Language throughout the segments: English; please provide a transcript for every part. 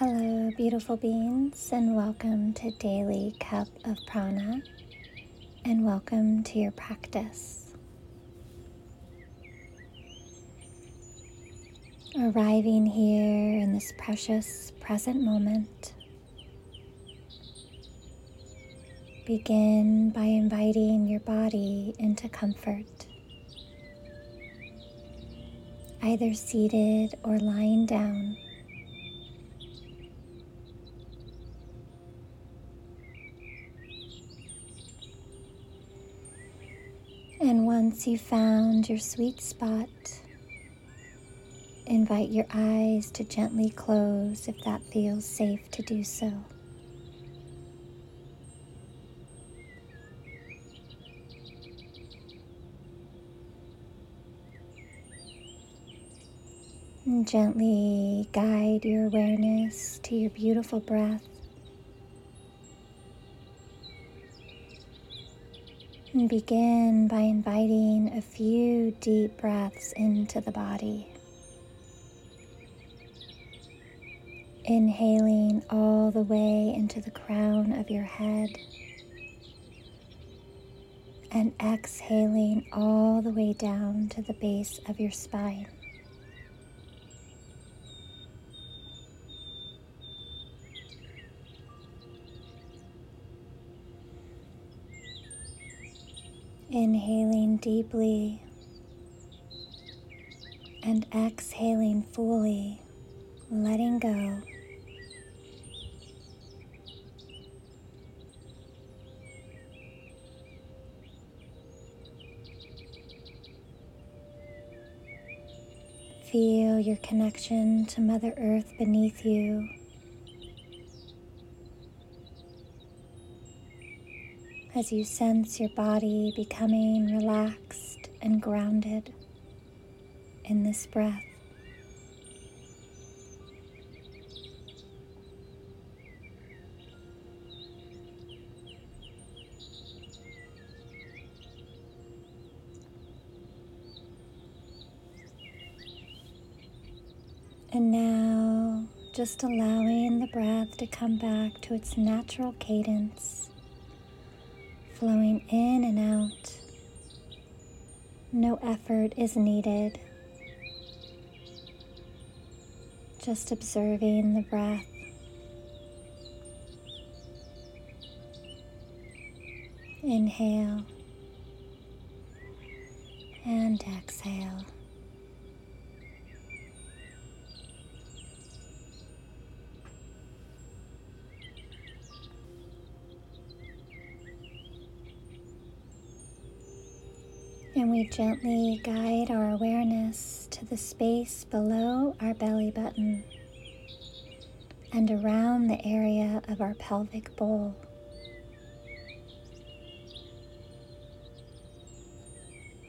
Hello, beautiful beings, and welcome to Daily Cup of Prana, and welcome to your practice. Arriving here in this precious present moment, begin by inviting your body into comfort, either seated or lying down. And once you've found your sweet spot, invite your eyes to gently close if that feels safe to do so. And gently guide your awareness to your beautiful breath. Begin by inviting a few deep breaths into the body. Inhaling all the way into the crown of your head. And exhaling all the way down to the base of your spine. Inhaling deeply and exhaling fully, letting go. Feel your connection to Mother Earth beneath you as you sense your body becoming relaxed and grounded in this breath. And now, just allowing the breath to come back to its natural cadence flowing in and out. No effort is needed. Just observing the breath. Inhale and exhale. And we gently guide our awareness to the space below our belly button and around the area of our pelvic bowl.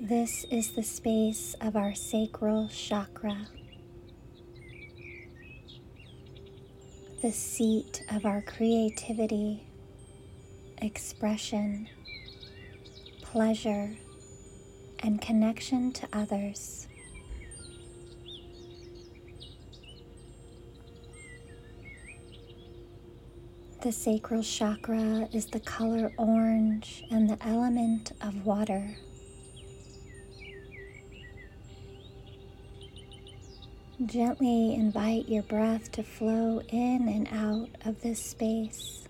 This is the space of our sacral chakra, the seat of our creativity, expression, pleasure, and connection to others. The sacral chakra is the color orange and the element of water. Gently invite your breath to flow in and out of this space.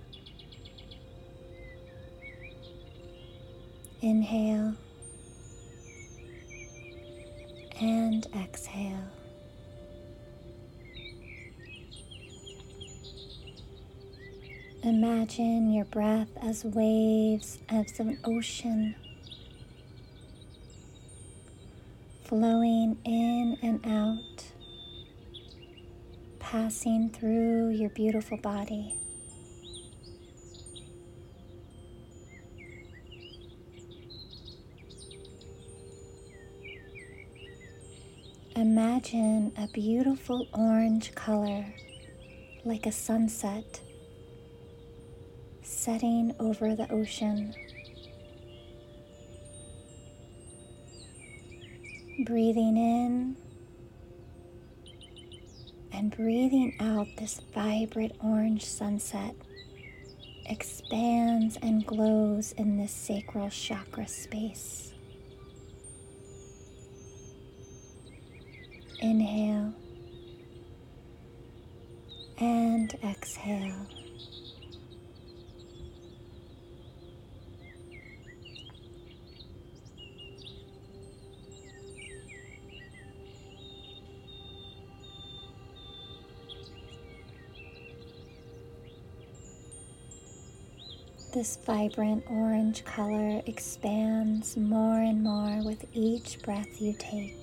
Inhale. And exhale. Imagine your breath as waves of an ocean flowing in and out, passing through your beautiful body. Imagine a beautiful orange color like a sunset setting over the ocean. Breathing in and breathing out this vibrant orange sunset expands and glows in this sacral chakra space. Inhale and exhale. This vibrant orange color expands more and more with each breath you take.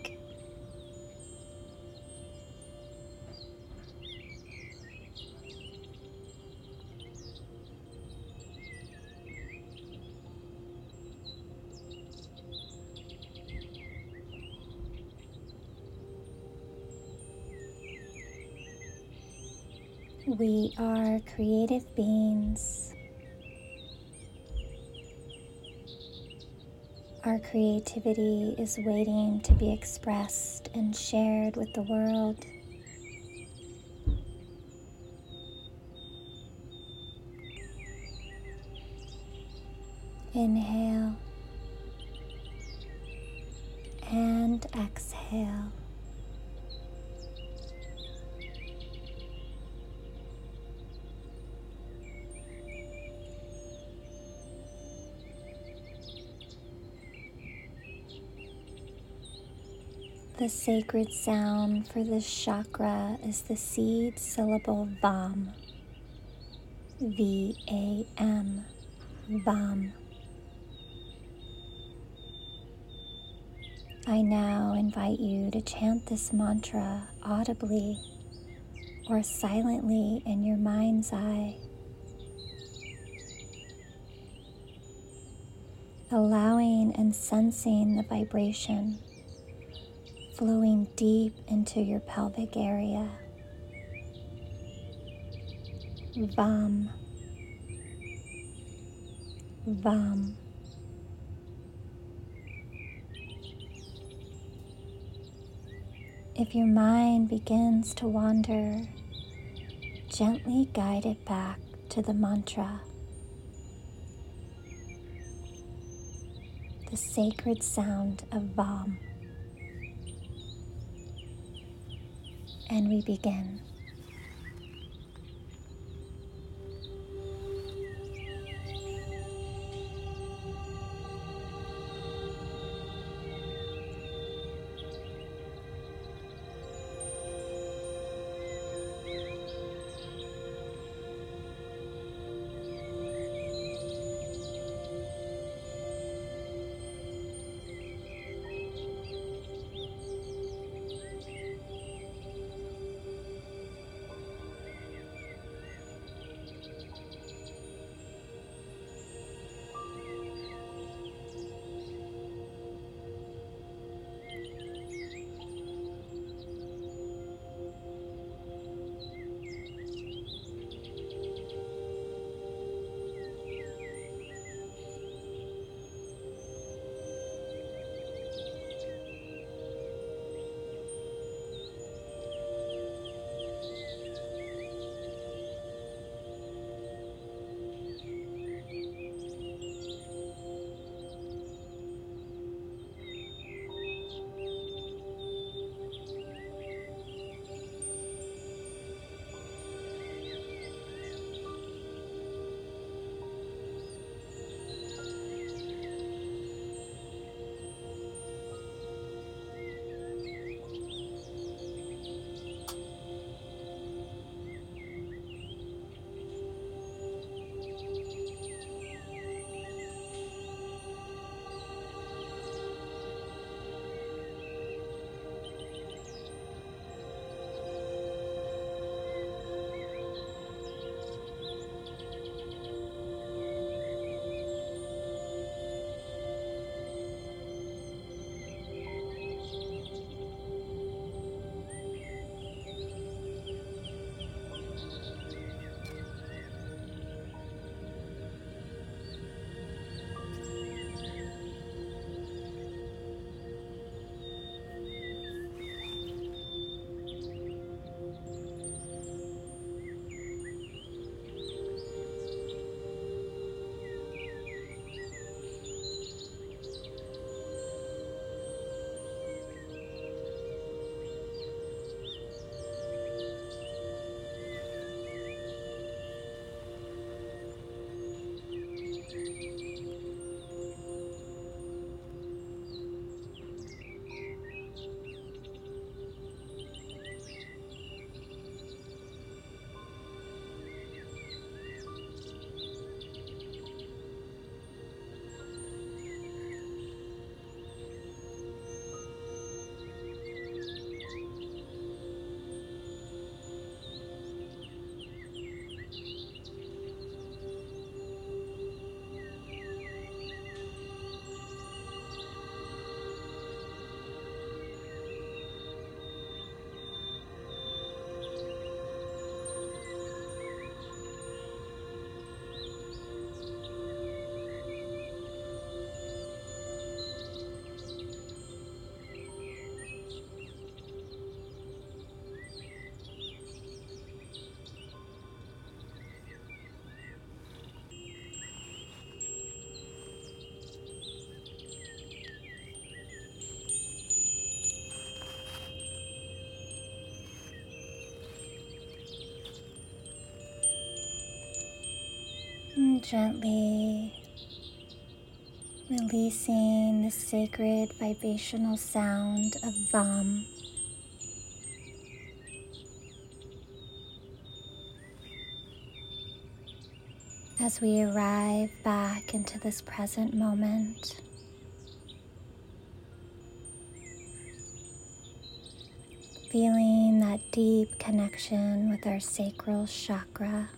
We are creative beings Our creativity is waiting to be expressed and shared with the world. Inhale and exhale. The sacred sound for this chakra is the seed syllable VAM. V A M. VAM. I now invite you to chant this mantra audibly or silently in your mind's eye, allowing and sensing the vibration flowing deep into your pelvic area. Vam. Vam. If your mind begins to wander, gently guide it back to the mantra. The sacred sound of Vam. And we begin. Gently releasing the sacred vibrational sound of Vam. As we arrive back into this present moment, feeling that deep connection with our sacral chakra.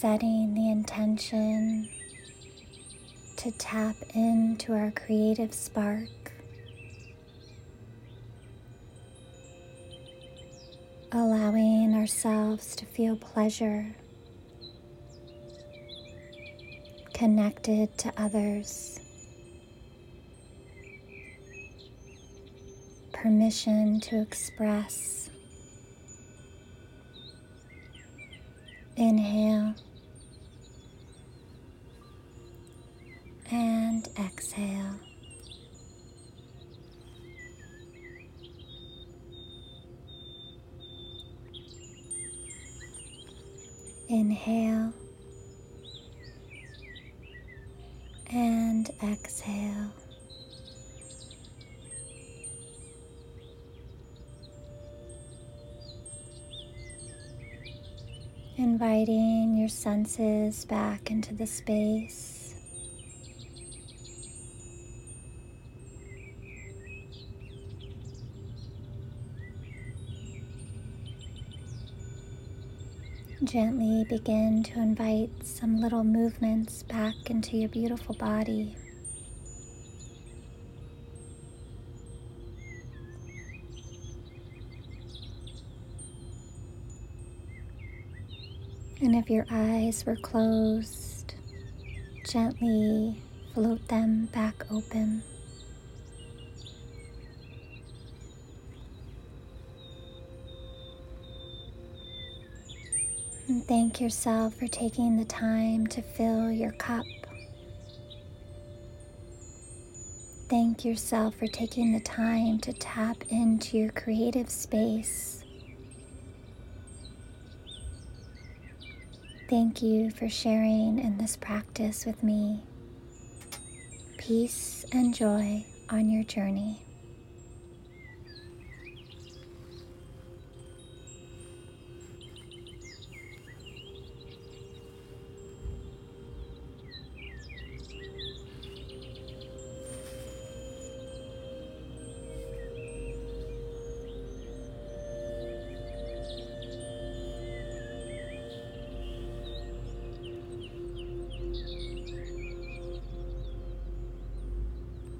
Setting the intention to tap into our creative spark. Allowing ourselves to feel pleasure, connected to others. permission to express. Inhale Inhale and exhale. inviting your senses back into the space. Gently begin to invite some little movements back into your beautiful body. And if your eyes were closed, gently float them back open. And thank yourself for taking the time to fill your cup. Thank yourself for taking the time to tap into your creative space. Thank you for sharing in this practice with me. Peace and joy on your journey.